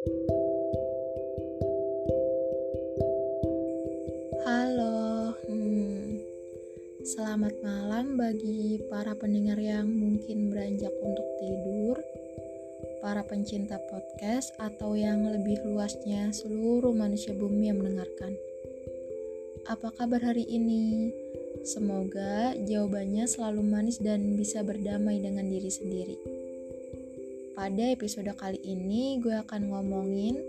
Halo, hmm, selamat malam bagi para pendengar yang mungkin beranjak untuk tidur, para pencinta podcast, atau yang lebih luasnya seluruh manusia bumi yang mendengarkan. Apa kabar hari ini? Semoga jawabannya selalu manis dan bisa berdamai dengan diri sendiri. Pada episode kali ini, gue akan ngomongin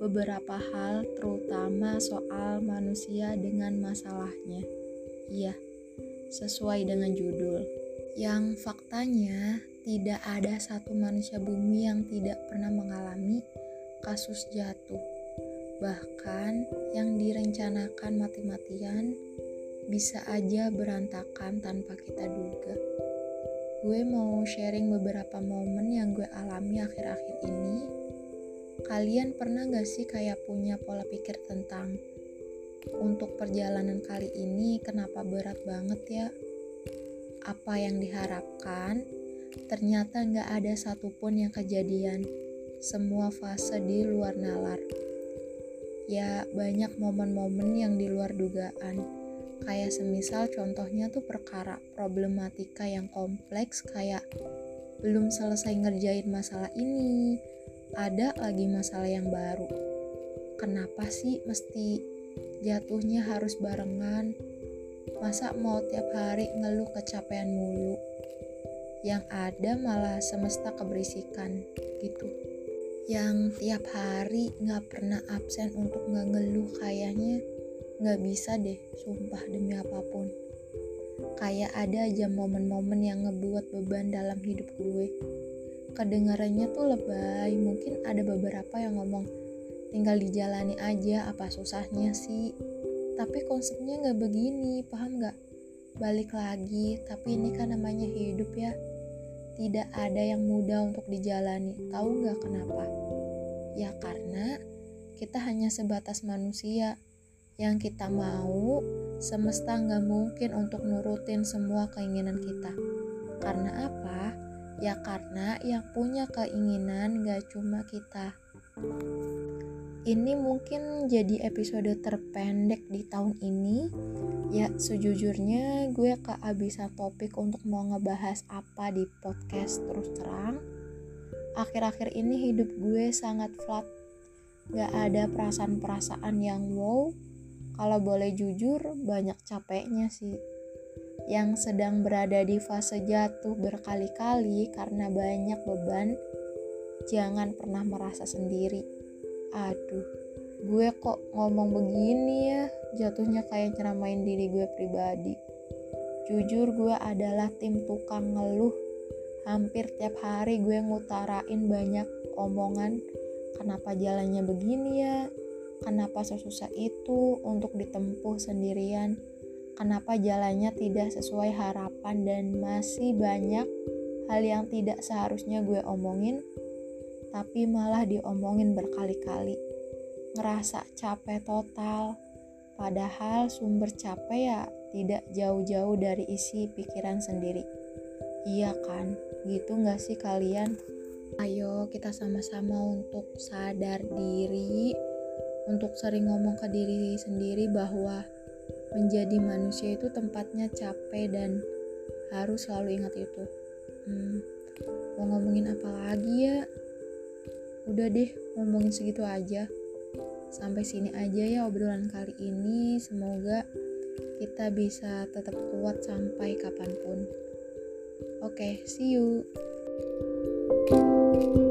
beberapa hal, terutama soal manusia dengan masalahnya. Iya, sesuai dengan judul. Yang faktanya, tidak ada satu manusia bumi yang tidak pernah mengalami kasus jatuh. Bahkan yang direncanakan mati-matian bisa aja berantakan tanpa kita duga. Gue mau sharing beberapa momen yang gue alami akhir-akhir ini. Kalian pernah gak sih kayak punya pola pikir tentang untuk perjalanan kali ini kenapa berat banget ya? Apa yang diharapkan ternyata gak ada satupun yang kejadian. Semua fase di luar nalar. Ya banyak momen-momen yang di luar dugaan Kayak semisal contohnya tuh perkara problematika yang kompleks kayak belum selesai ngerjain masalah ini, ada lagi masalah yang baru. Kenapa sih mesti jatuhnya harus barengan? Masa mau tiap hari ngeluh kecapean mulu? Yang ada malah semesta keberisikan gitu. Yang tiap hari gak pernah absen untuk gak ngeluh kayaknya Gak bisa deh, sumpah demi apa pun. Kayak ada aja momen-momen yang ngebuat beban dalam hidup gue. Kedengarannya tuh lebay, mungkin ada beberapa yang ngomong, tinggal dijalani aja apa susahnya sih. Tapi konsepnya gak begini, paham gak? Balik lagi, tapi ini kan namanya hidup ya. Tidak ada yang mudah untuk dijalani, tahu gak kenapa? Ya karena kita hanya sebatas manusia yang kita mau, semesta nggak mungkin untuk nurutin semua keinginan kita. Karena apa? Ya karena yang punya keinginan gak cuma kita. Ini mungkin jadi episode terpendek di tahun ini. Ya, sejujurnya gue kehabisan topik untuk mau ngebahas apa di podcast terus terang. Akhir-akhir ini hidup gue sangat flat. Gak ada perasaan-perasaan yang wow, kalau boleh jujur, banyak capeknya sih. Yang sedang berada di fase jatuh berkali-kali karena banyak beban, jangan pernah merasa sendiri. Aduh, gue kok ngomong begini ya, jatuhnya kayak nyeramain diri gue pribadi. Jujur gue adalah tim tukang ngeluh. Hampir tiap hari gue ngutarain banyak omongan kenapa jalannya begini ya, Kenapa sesusah itu untuk ditempuh sendirian? Kenapa jalannya tidak sesuai harapan dan masih banyak hal yang tidak seharusnya gue omongin, tapi malah diomongin berkali-kali. Ngerasa capek total, padahal sumber capek ya tidak jauh-jauh dari isi pikiran sendiri. Iya kan, gitu gak sih kalian? Ayo kita sama-sama untuk sadar diri, untuk sering ngomong ke diri sendiri bahwa menjadi manusia itu tempatnya capek dan harus selalu ingat itu. Hmm, mau ngomongin apa lagi ya? Udah deh, ngomongin segitu aja. Sampai sini aja ya obrolan kali ini. Semoga kita bisa tetap kuat sampai kapan pun. Oke, okay, see you. thank you